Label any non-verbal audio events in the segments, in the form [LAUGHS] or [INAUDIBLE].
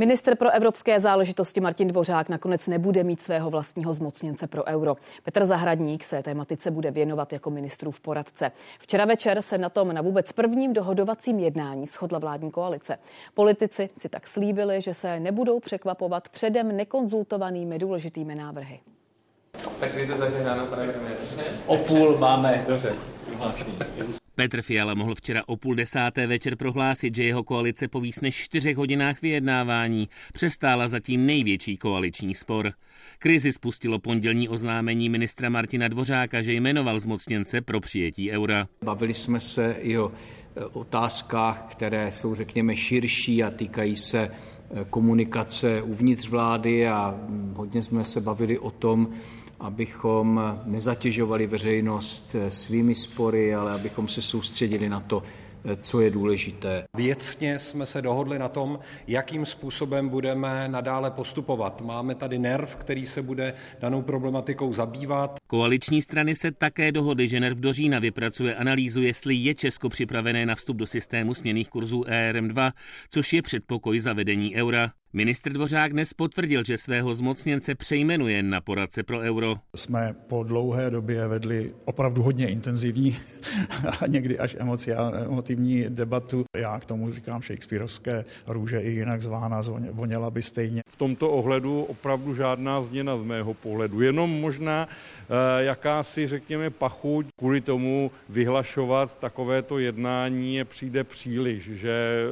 Minister pro evropské záležitosti Martin Dvořák nakonec nebude mít svého vlastního zmocněnce pro euro. Petr Zahradník se tématice bude věnovat jako ministrův poradce. Včera večer se na tom na vůbec prvním dohodovacím jednání shodla vládní koalice. Politici si tak slíbili, že se nebudou překvapovat předem nekonzultovanými důležitými návrhy. Tak krize zažehnáno, pane O půl máme. Dobře. Petr Fiala mohl včera o půl desáté večer prohlásit, že jeho koalice po víc než čtyřech hodinách vyjednávání přestála zatím největší koaliční spor. Krizi spustilo pondělní oznámení ministra Martina Dvořáka, že jmenoval zmocněnce pro přijetí eura. Bavili jsme se i o e, otázkách, které jsou, řekněme, širší a týkají se e, komunikace uvnitř vlády a hodně jsme se bavili o tom, abychom nezatěžovali veřejnost svými spory, ale abychom se soustředili na to, co je důležité. Věcně jsme se dohodli na tom, jakým způsobem budeme nadále postupovat. Máme tady NERV, který se bude danou problematikou zabývat. Koaliční strany se také dohodly, že NERV do října vypracuje analýzu, jestli je Česko připravené na vstup do systému směných kurzů ERM2, což je předpokoj zavedení eura. Ministr Dvořák dnes potvrdil, že svého zmocněnce přejmenuje na poradce pro euro. Jsme po dlouhé době vedli opravdu hodně intenzivní [LAUGHS] a někdy až emotivní debatu. Já k tomu říkám Shakespeareovské růže i jinak zvána voněla by stejně. V tomto ohledu opravdu žádná změna z mého pohledu. Jenom možná eh, jakási, řekněme, pachuť kvůli tomu vyhlašovat takovéto jednání je přijde příliš, že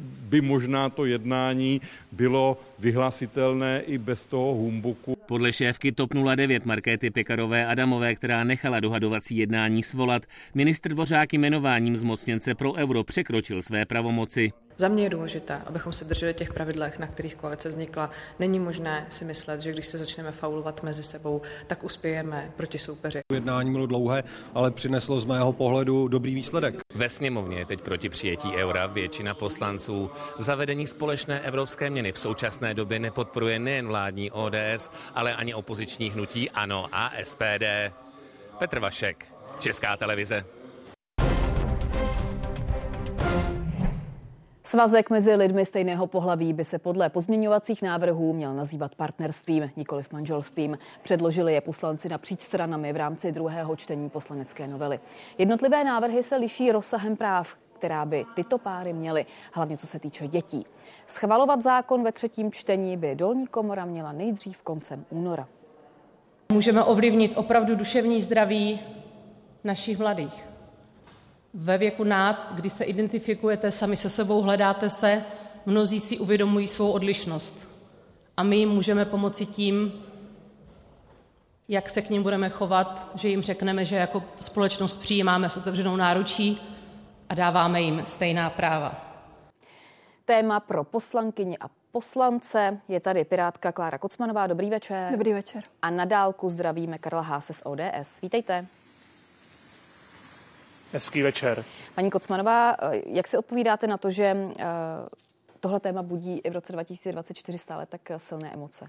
by možná to jednání bylo vyhlasitelné i bez toho humbuku. Podle šéfky TOP 09 Markéty Pekarové Adamové, která nechala dohadovací jednání svolat, ministr Dvořák jmenováním zmocněnce pro euro překročil své pravomoci. Za mě je důležité, abychom se drželi těch pravidlech, na kterých koalice vznikla. Není možné si myslet, že když se začneme faulovat mezi sebou, tak uspějeme proti soupeři. Jednání bylo dlouhé, ale přineslo z mého pohledu dobrý výsledek. Ve sněmovně je teď proti přijetí eura většina poslanců. Zavedení společné evropské měny v současné době nepodporuje nejen vládní ODS, ale ani opoziční hnutí ANO a SPD. Petr Vašek, Česká televize. Svazek mezi lidmi stejného pohlaví by se podle pozměňovacích návrhů měl nazývat partnerstvím, nikoliv manželstvím. Předložili je poslanci napříč stranami v rámci druhého čtení poslanecké novely. Jednotlivé návrhy se liší rozsahem práv, která by tyto páry měly, hlavně co se týče dětí. Schvalovat zákon ve třetím čtení by dolní komora měla nejdřív koncem února. Můžeme ovlivnit opravdu duševní zdraví našich mladých ve věku náct, kdy se identifikujete sami se sebou, hledáte se, mnozí si uvědomují svou odlišnost. A my jim můžeme pomoci tím, jak se k ním budeme chovat, že jim řekneme, že jako společnost přijímáme s otevřenou náručí a dáváme jim stejná práva. Téma pro poslankyni a poslance je tady pirátka Klára Kocmanová. Dobrý večer. Dobrý večer. A na dálku zdravíme Karla Háse z ODS. Vítejte. Hezký večer. Paní Kocmanová, jak si odpovídáte na to, že eh, tohle téma budí i v roce 2024 stále tak silné emoce?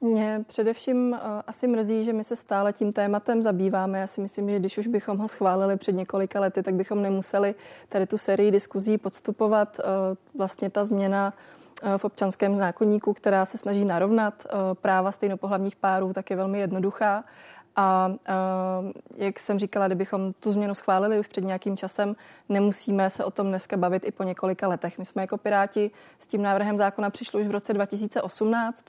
Mě především eh, asi mrzí, že my se stále tím tématem zabýváme. Já si myslím, že když už bychom ho schválili před několika lety, tak bychom nemuseli tady tu sérii diskuzí podstupovat. Eh, vlastně ta změna v občanském zákonníku, která se snaží narovnat práva stejnopohlavních párů, tak je velmi jednoduchá. A jak jsem říkala, kdybychom tu změnu schválili už před nějakým časem, nemusíme se o tom dneska bavit i po několika letech. My jsme jako Piráti s tím návrhem zákona přišli už v roce 2018.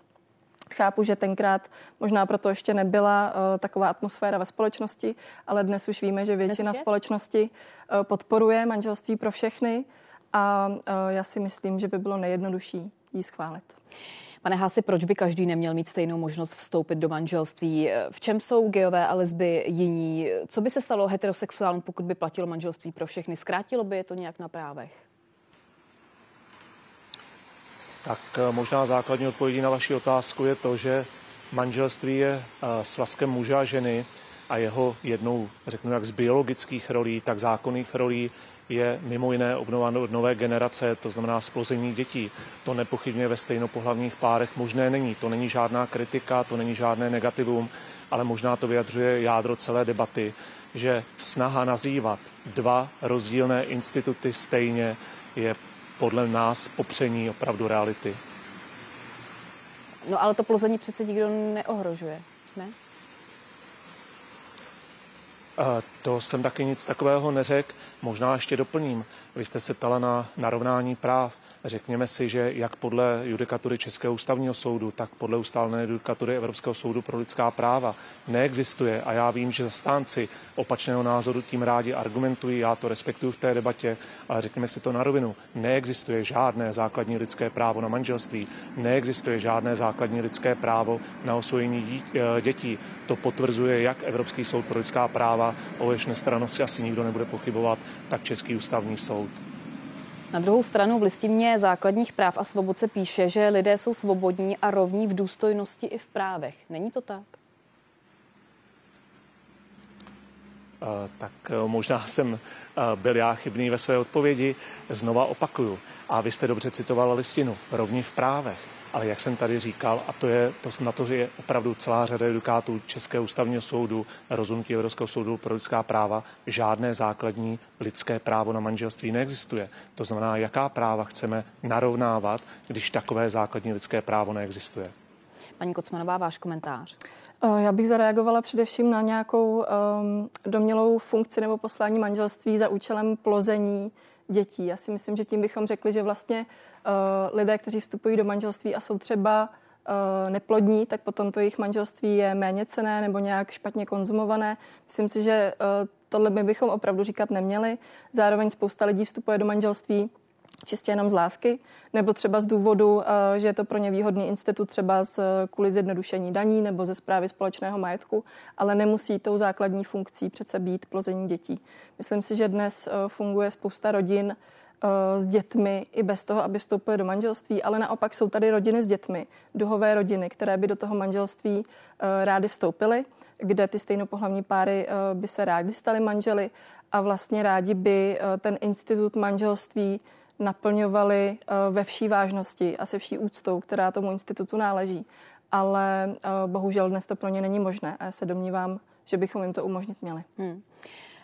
Chápu, že tenkrát možná proto ještě nebyla uh, taková atmosféra ve společnosti, ale dnes už víme, že většina společnosti uh, podporuje manželství pro všechny a uh, já si myslím, že by bylo nejjednodušší ji schválit. Pane Hási, proč by každý neměl mít stejnou možnost vstoupit do manželství? V čem jsou geové a lesby jiní? Co by se stalo heterosexuálům, pokud by platilo manželství pro všechny? Zkrátilo by je to nějak na právech? Tak eh, možná základní odpovědí na vaši otázku je to, že manželství je eh, svazkem muže a ženy a jeho jednou, řeknu jak z biologických rolí, tak zákonných rolí je mimo jiné obnova nové generace, to znamená splození dětí. To nepochybně ve stejnopohlavních párech možné není. To není žádná kritika, to není žádné negativum, ale možná to vyjadřuje jádro celé debaty, že snaha nazývat dva rozdílné instituty stejně je podle nás popření opravdu reality. No ale to plození přece nikdo neohrožuje, ne? uh, To jsem taky nic takového neřekl. Možná ještě doplním. Vy jste se ptala na narovnání práv. Řekněme si, že jak podle judikatury Českého ústavního soudu, tak podle ustálené judikatury Evropského soudu pro lidská práva neexistuje. A já vím, že zastánci opačného názoru tím rádi argumentují, já to respektuju v té debatě, ale řekněme si to na rovinu. Neexistuje žádné základní lidské právo na manželství, neexistuje žádné základní lidské právo na osvojení eh, dětí. To potvrzuje jak Evropský soud pro lidská práva, o jež nestranosti asi nikdo nebude pochybovat, tak Český ústavní soud. Na druhou stranu v listině základních práv a svobod se píše, že lidé jsou svobodní a rovní v důstojnosti i v právech. Není to tak? tak e, možná jsem e, byl já chybný ve své odpovědi. Znova opakuju. A vy jste dobře citoval listinu. Rovní v právech. Ale jak jsem tady říkal, a to je, to, na to je opravdu celá řada edukátů Českého ústavního soudu, rozhodnutí Evropského soudu pro lidská práva, žádné základní lidské právo na manželství neexistuje. To znamená, jaká práva chceme narovnávat, když takové základní lidské právo neexistuje. Paní Kocmanová, váš komentář. Já bych zareagovala především na nějakou um, domělou funkci nebo poslání manželství za účelem plození dětí. Já si myslím, že tím bychom řekli, že vlastně uh, lidé, kteří vstupují do manželství a jsou třeba uh, neplodní, tak potom to jejich manželství je méně cené nebo nějak špatně konzumované. Myslím si, že uh, tohle my bychom opravdu říkat neměli. Zároveň spousta lidí vstupuje do manželství čistě jenom z lásky, nebo třeba z důvodu, eh, že je to pro ně výhodný institut třeba z, kvůli zjednodušení daní nebo ze zprávy společného majetku, ale nemusí tou základní funkcí přece být plození dětí. Myslím si, že dnes eh, funguje spousta rodin eh, s dětmi i bez toho, aby vstoupily do manželství, ale naopak jsou tady rodiny s dětmi, duhové rodiny, které by do toho manželství rády vstoupily, kde ty stejnopohlavní páry by se rádi staly manželi a vlastně rádi by ten institut manželství naplňovali eh, ve vší vážnosti a se vší úctou, která tomu institutu náleží. Ale eh, bohužel dnes to pro ně není možné a já se domnívám, že bychom jim to umožnit měli. Hmm.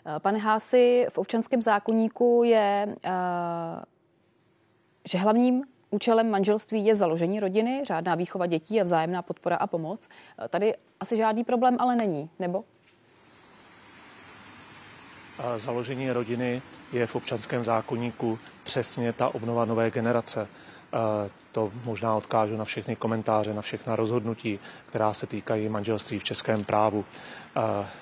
Eh, pane Hási, v občanském zákonníku je, že hlavním účelem manželství je založení rodiny, řádná výchova dětí a vzájemná podpora a pomoc. Tady asi žádný problém ale není, nebo? Založení rodiny je v občanském zákonníku přesně ta obnova nové generace. To možná odkážu na všechny komentáře, na všechna rozhodnutí, která se týkají manželství v českém právu.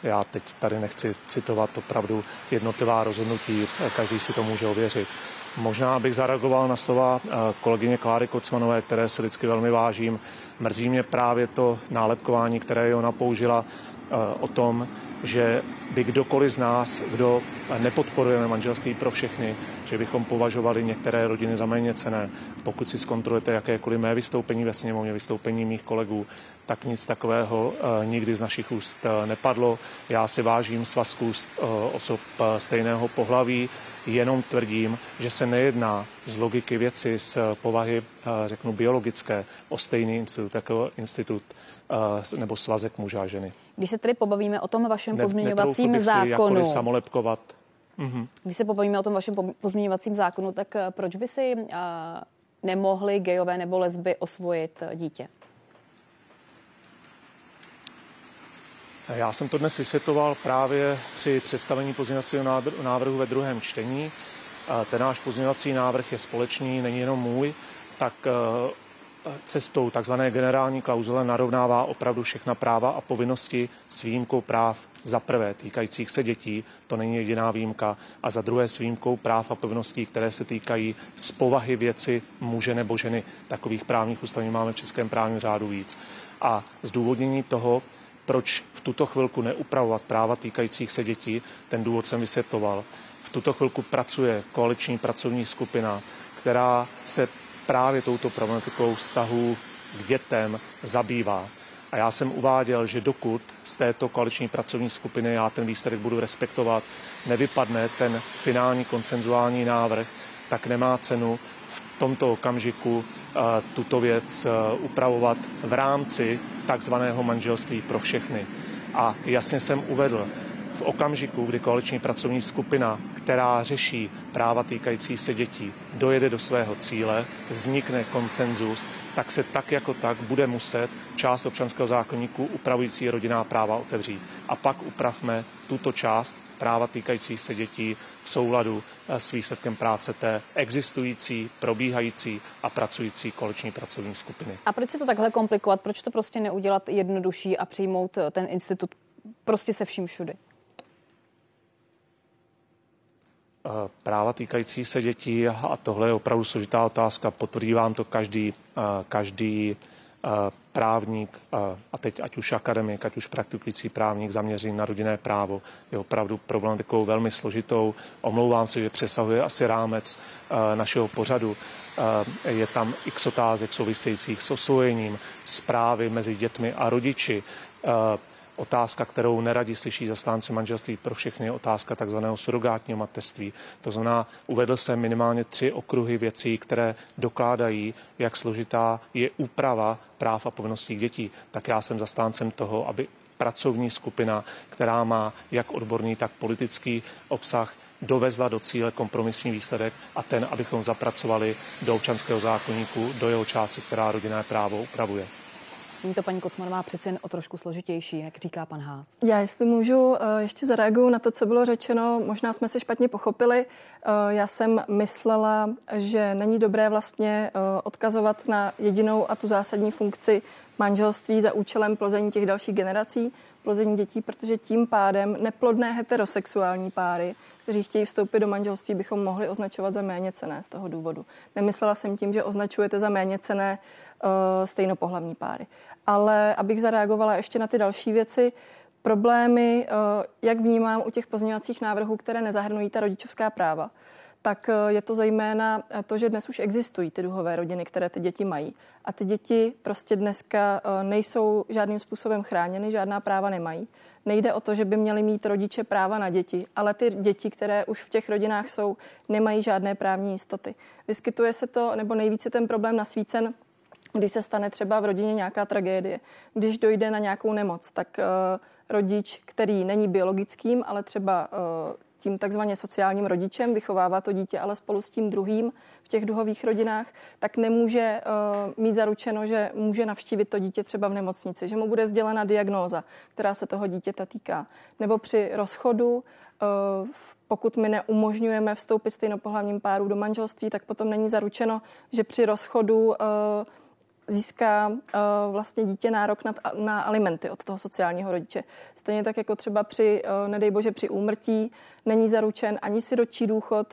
Já teď tady nechci citovat opravdu jednotlivá rozhodnutí, každý si to může ověřit. Možná bych zareagoval na slova kolegyně Kláry Kocmanové, které se vždycky velmi vážím. Mrzí mě právě to nálepkování, které ona použila o tom, že by kdokoliv z nás, kdo nepodporujeme manželství pro všechny, že bychom považovali některé rodiny za méně cené. Pokud si zkontrolujete jakékoliv mé vystoupení ve sněmovně, vystoupení mých kolegů, tak nic takového eh, nikdy z našich úst eh, nepadlo. Já si vážím svazků eh, osob stejného pohlaví, jenom tvrdím, že se nejedná z logiky věci, z povahy, řeknu, biologické o stejný institut jako institut nebo svazek muže a ženy. Když se tedy pobavíme o tom vašem ne, pozměňovacím zákonu. Si samolepkovat. Mhm. Když se pobavíme o tom vašem pozměňovacím zákonu, tak eh, proč by si uh, nemohli gejové nebo lesby osvojit eh, dítě? Já jsem to dnes vysvětloval právě při představení pozměňovacího návrhu ve druhém čtení. Ten náš pozměňovací návrh je společný, není jenom můj, tak cestou tzv. generální klauzule narovnává opravdu všechna práva a povinnosti s výjimkou práv za prvé týkajících se dětí, to není jediná výjimka, a za druhé s výjimkou práv a povinností, které se týkají z povahy věci muže nebo ženy. Takových právních ustanovení máme v českém právním řádu víc. A zdůvodnění toho, proč v tuto chvilku neupravovat práva týkajících se dětí, ten důvod jsem vysvětloval. V tuto chvilku pracuje koaliční pracovní skupina, která se právě touto problematikou vztahu k dětem zabývá. A já jsem uváděl, že dokud z této koaliční pracovní skupiny já ten výsledek budu respektovat, nevypadne ten finální koncenzuální návrh, tak nemá cenu v tomto okamžiku uh, tuto věc uh, upravovat v rámci takzvaného manželství pro všechny. A jasně jsem uvedl, v okamžiku, kdy koaliční pracovní skupina, která řeší práva týkající se dětí, dojede do svého cíle, vznikne konsenzus, tak se tak jako tak bude muset část občanského zákonníku upravující rodinná práva otevřít. A pak upravme tuto část práva týkající se dětí v souladu eh, s výsledkem práce té existující, probíhající a pracující koaliční pracovní skupiny. A proč se to takhle komplikovat? Proč to prostě neudělat jednodušší a přijmout eh, ten institut prostě se vším všudy? Eh, práva týkající se dětí, a tohle je opravdu složitá otázka, potvrdí vám to každý, každý právník, a teď ať už akademik, ať už praktikující právník zaměřený na rodinné právo, je opravdu problematikou velmi složitou. Omlouvám se, že přesahuje asi rámec našeho pořadu. Je tam x otázek souvisejících s osvojením, zprávy mezi dětmi a rodiči, Otázka, kterou neradi slyší zastánci manželství pro všechny, je otázka takzvaného surogátního mateřství. To znamená, uvedl jsem minimálně tři okruhy věcí, které dokládají, jak složitá je úprava práv a povinností dětí. Tak já jsem zastáncem toho, aby pracovní skupina, která má jak odborný, tak politický obsah, dovezla do cíle kompromisní výsledek a ten, abychom zapracovali do občanského zákonníku, do jeho části, která rodinné právo upravuje. Není to paní Kocmanová přece jen o trošku složitější, jak říká pan Hás. Já, jestli můžu, eh, ještě zareaguju na to, co bylo řečeno. Možná jsme se špatně pochopili. Eh, já jsem myslela, že není dobré vlastně eh, odkazovat na jedinou a tu zásadní funkci manželství za účelem plození těch dalších generací, plození dětí, protože tím pádem neplodné heterosexuální páry, kteří chtějí vstoupit do manželství, bychom mohli označovat za méně cené z toho důvodu. Nemyslela jsem tím, že označujete za méně cené uh, stejnopohlavní páry. Ale abych zareagovala ještě na ty další věci, problémy, uh, jak vnímám u těch pozměňovacích návrhů, které nezahrnují ta rodičovská práva tak eh, je to zejména to, že dnes už existují ty duhové rodiny, které ty děti mají. A ty děti prostě dneska eh, nejsou žádným způsobem chráněny, žádná práva nemají. Nejde o to, že by měli mít rodiče práva na děti, ale ty děti, které už v těch rodinách jsou, nemají žádné právní jistoty. Vyskytuje se to, nebo nejvíce ten problém nasvícen když se stane třeba v rodině nějaká tragédie, když dojde na nějakou nemoc, tak uh, rodič, který není biologickým, ale třeba tím takzvaně sociálním rodičem, vychovává to dítě ale spolu s tím druhým v těch duhových rodinách, tak nemůže uh, mít zaručeno, že může navštívit to dítě třeba v nemocnici, že mu bude sdělena diagnóza, která se toho dítěta týká. Nebo při rozchodu, uh, pokud my neumožňujeme vstoupit stejnopohlavním páru do manželství, tak potom není zaručeno, že při rozchodu uh, získá uh, vlastně dítě nárok na, na alimenty od toho sociálního rodiče. Stejně tak jako třeba při, uh, nedej bože, při úmrtí není zaručen ani sirotčí důchod,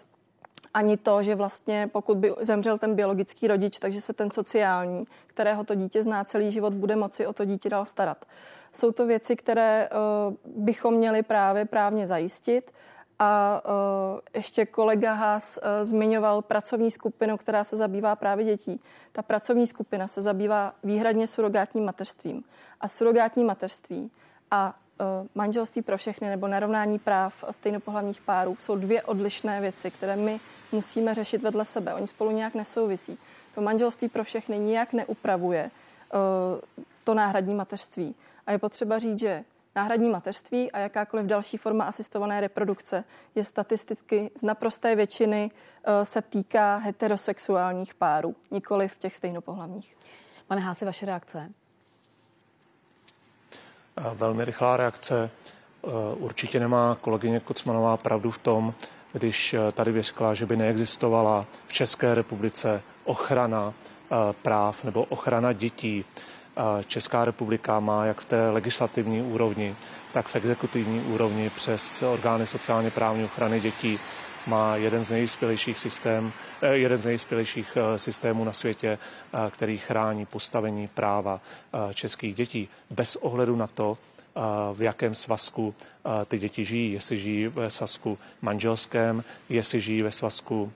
ani to, že vlastně pokud by zemřel ten biologický rodič, takže se ten sociální, kterého to dítě zná celý život, bude moci o to dítě dál starat. Jsou to věci, které uh, bychom měli právě právně zajistit a uh, ještě kolega Haas uh, zmiňoval pracovní skupinu, která se zabývá právě dětí. Ta pracovní skupina se zabývá výhradně surogátním mateřstvím. A surogátní mateřství a uh, manželství pro všechny nebo narovnání práv stejnopohlavních párů jsou dvě odlišné věci, které my musíme řešit vedle sebe. Oni spolu nějak nesouvisí. To manželství pro všechny nijak neupravuje to náhradní mateřství. A je potřeba říct, že Náhradní mateřství a jakákoliv další forma asistované reprodukce je statisticky z naprosté většiny eh, se týká heterosexuálních párů, nikoli v těch stejnopohlavních. Pane Hási, vaše reakce? Eh, velmi rychlá reakce. Eh, určitě nemá kolegyně Kocmanová pravdu v tom, když tady vyskla, že by neexistovala v České republice ochrana práv nebo ochrana dětí Česká republika má jak v té legislativní úrovni, tak v exekutivní úrovni přes orgány sociálně právní ochrany dětí má jeden z nejvyspělejších, systém, eh, jeden z nejvyspělejších eh, systémů na světě, eh, který chrání postavení práva českých dětí bez ohledu na to, v jakém svazku ty děti žijí, jestli žijí ve svazku manželském, jestli žijí ve svazku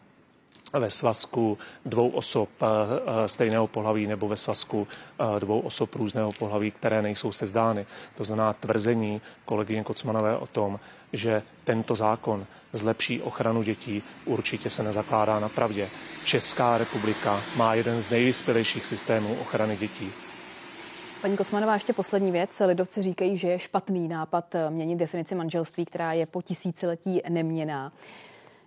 ve svazku dvou osob eh, eh, stejného pohlaví nebo ve svazku eh, dvou osob různého pohlaví, které nejsou sezdány. To znamená tvrzení kolegyně Kocmanové o tom, že tento zákon zlepší ochranu dětí, určitě se nezakládá na pravdě. Česká republika má jeden z nejvyspělejších systémů ochrany dětí. Paní Kocmanová, ještě poslední věc. Lidovci říkají, že je špatný nápad měnit definici manželství, která je po tisíciletí neměná.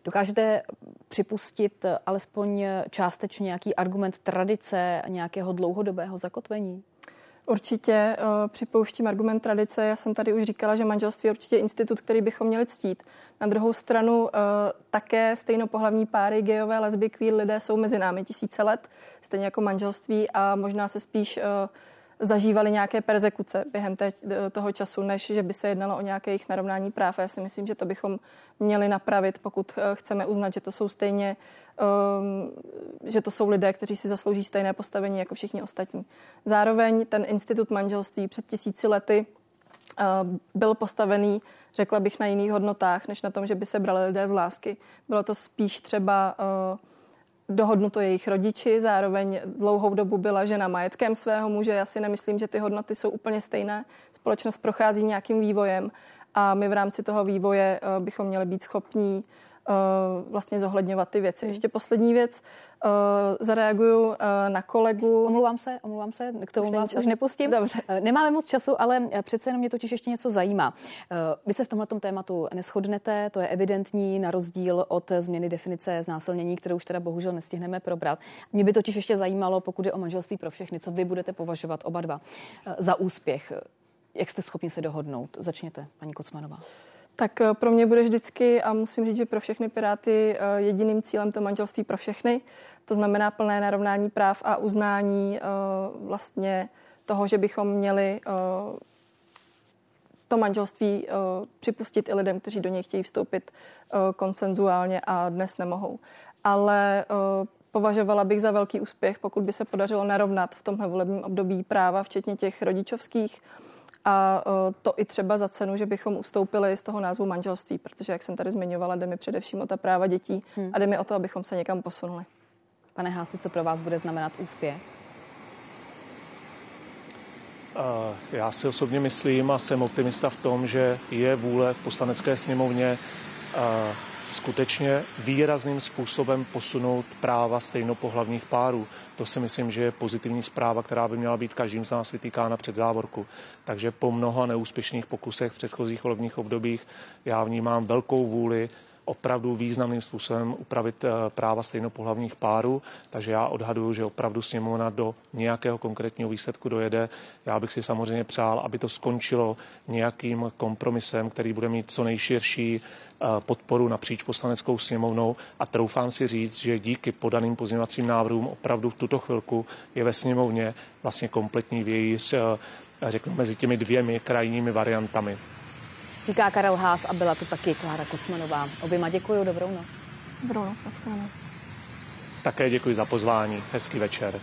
Dokážete připustit alespoň částečně nějaký argument tradice nějakého dlouhodobého zakotvení? Určitě uh, připouštím argument tradice. Já jsem tady už říkala, že manželství je určitě institut, který bychom měli ctít. Na druhou stranu uh, také stejnopohlavní páry, gejové, lesby, queer lidé jsou mezi námi tisíce let, stejně jako manželství a možná se spíš uh, zažívali nějaké persekuce během té, toho času, než že by se jednalo o nějaké jejich narovnání práv. Já si myslím, že to bychom měli napravit, pokud eh, chceme uznat, že to jsou stejně, um, že to jsou lidé, kteří si zaslouží stejné postavení jako všichni ostatní. Zároveň ten institut manželství před tisíci lety uh, byl postavený, řekla bych, na jiných hodnotách, než na tom, že by se brali lidé z lásky. Bylo to spíš třeba uh, dohodnuto jejich rodiči, zároveň dlouhou dobu byla žena majetkem svého muže. Já si nemyslím, že ty hodnoty jsou úplně stejné. Společnost prochází nějakým vývojem a my v rámci toho vývoje eh, bychom měli být schopní vlastně zohledňovat ty věci. Ještě poslední věc, eh, zareaguju eh, na kolegu. Omlouvám se, omlouvám se, k tomu už vás už nepustím. Dobře. Nemáme moc času, ale přece jenom mě totiž ještě něco zajímá. Vy se v tomhle tématu neschodnete, to je evidentní, na rozdíl od změny definice znásilnění, kterou už teda bohužel nestihneme probrat. Mě by totiž ještě zajímalo, pokud je o manželství pro všechny, co vy budete považovat oba dva za úspěch. Jak jste schopni se dohodnout? Začněte, paní Kocmanová. Tak eh, pro mě bude vždycky, a musím říct, že pro všechny Piráty eh, jediným cílem to manželství pro všechny. To znamená plné narovnání práv a uznání eh, vlastně toho, že bychom měli to manželství připustit i lidem, kteří do něj chtějí vstoupit konsenzuálně a dnes nemohou. Ale považovala bych za velký úspěch, pokud by se podařilo narovnat v tomhle volebním období práva, včetně těch rodičovských, a e, to i třeba za cenu, že bychom ustoupili z toho názvu manželství, protože, jak jsem tady zmiňovala, jde mi především o ta práva dětí hmm. a jde mi o to, abychom se někam posunuli. Pane Hási, co pro vás bude znamenat úspěch? Já si osobně myslím a jsem optimista v tom, že je vůle v poslanecké sněmovně skutečně výrazným způsobem posunout práva stejnopohlavních párů. To si myslím, že je pozitivní zpráva, která by měla být každým z nás vytýkána před závorku. Takže po mnoha neúspěšných pokusech v předchozích volebních obdobích já vnímám velkou vůli opravdu významným způsobem upravit eh, práva stejnopohlavních párů, takže já odhaduju, že opravdu sněmovna do nějakého konkrétního výsledku dojede. Já bych si samozřejmě přál, aby to skončilo nějakým kompromisem, který bude mít co nejširší eh, podporu napříč poslaneckou sněmovnou. A troufám si říct, že díky podaným pozměňovacím návrhům opravdu v tuto chvilku je ve sněmovně vlastně kompletní vějíř, eh, řeknu, mezi těmi dvěmi krajními variantami říká Karel Hás a byla to taky Klára Kocmanová. Oběma děkuji, dobrou noc. Dobrou noc, nashledanou. Také děkuji za pozvání, hezký večer.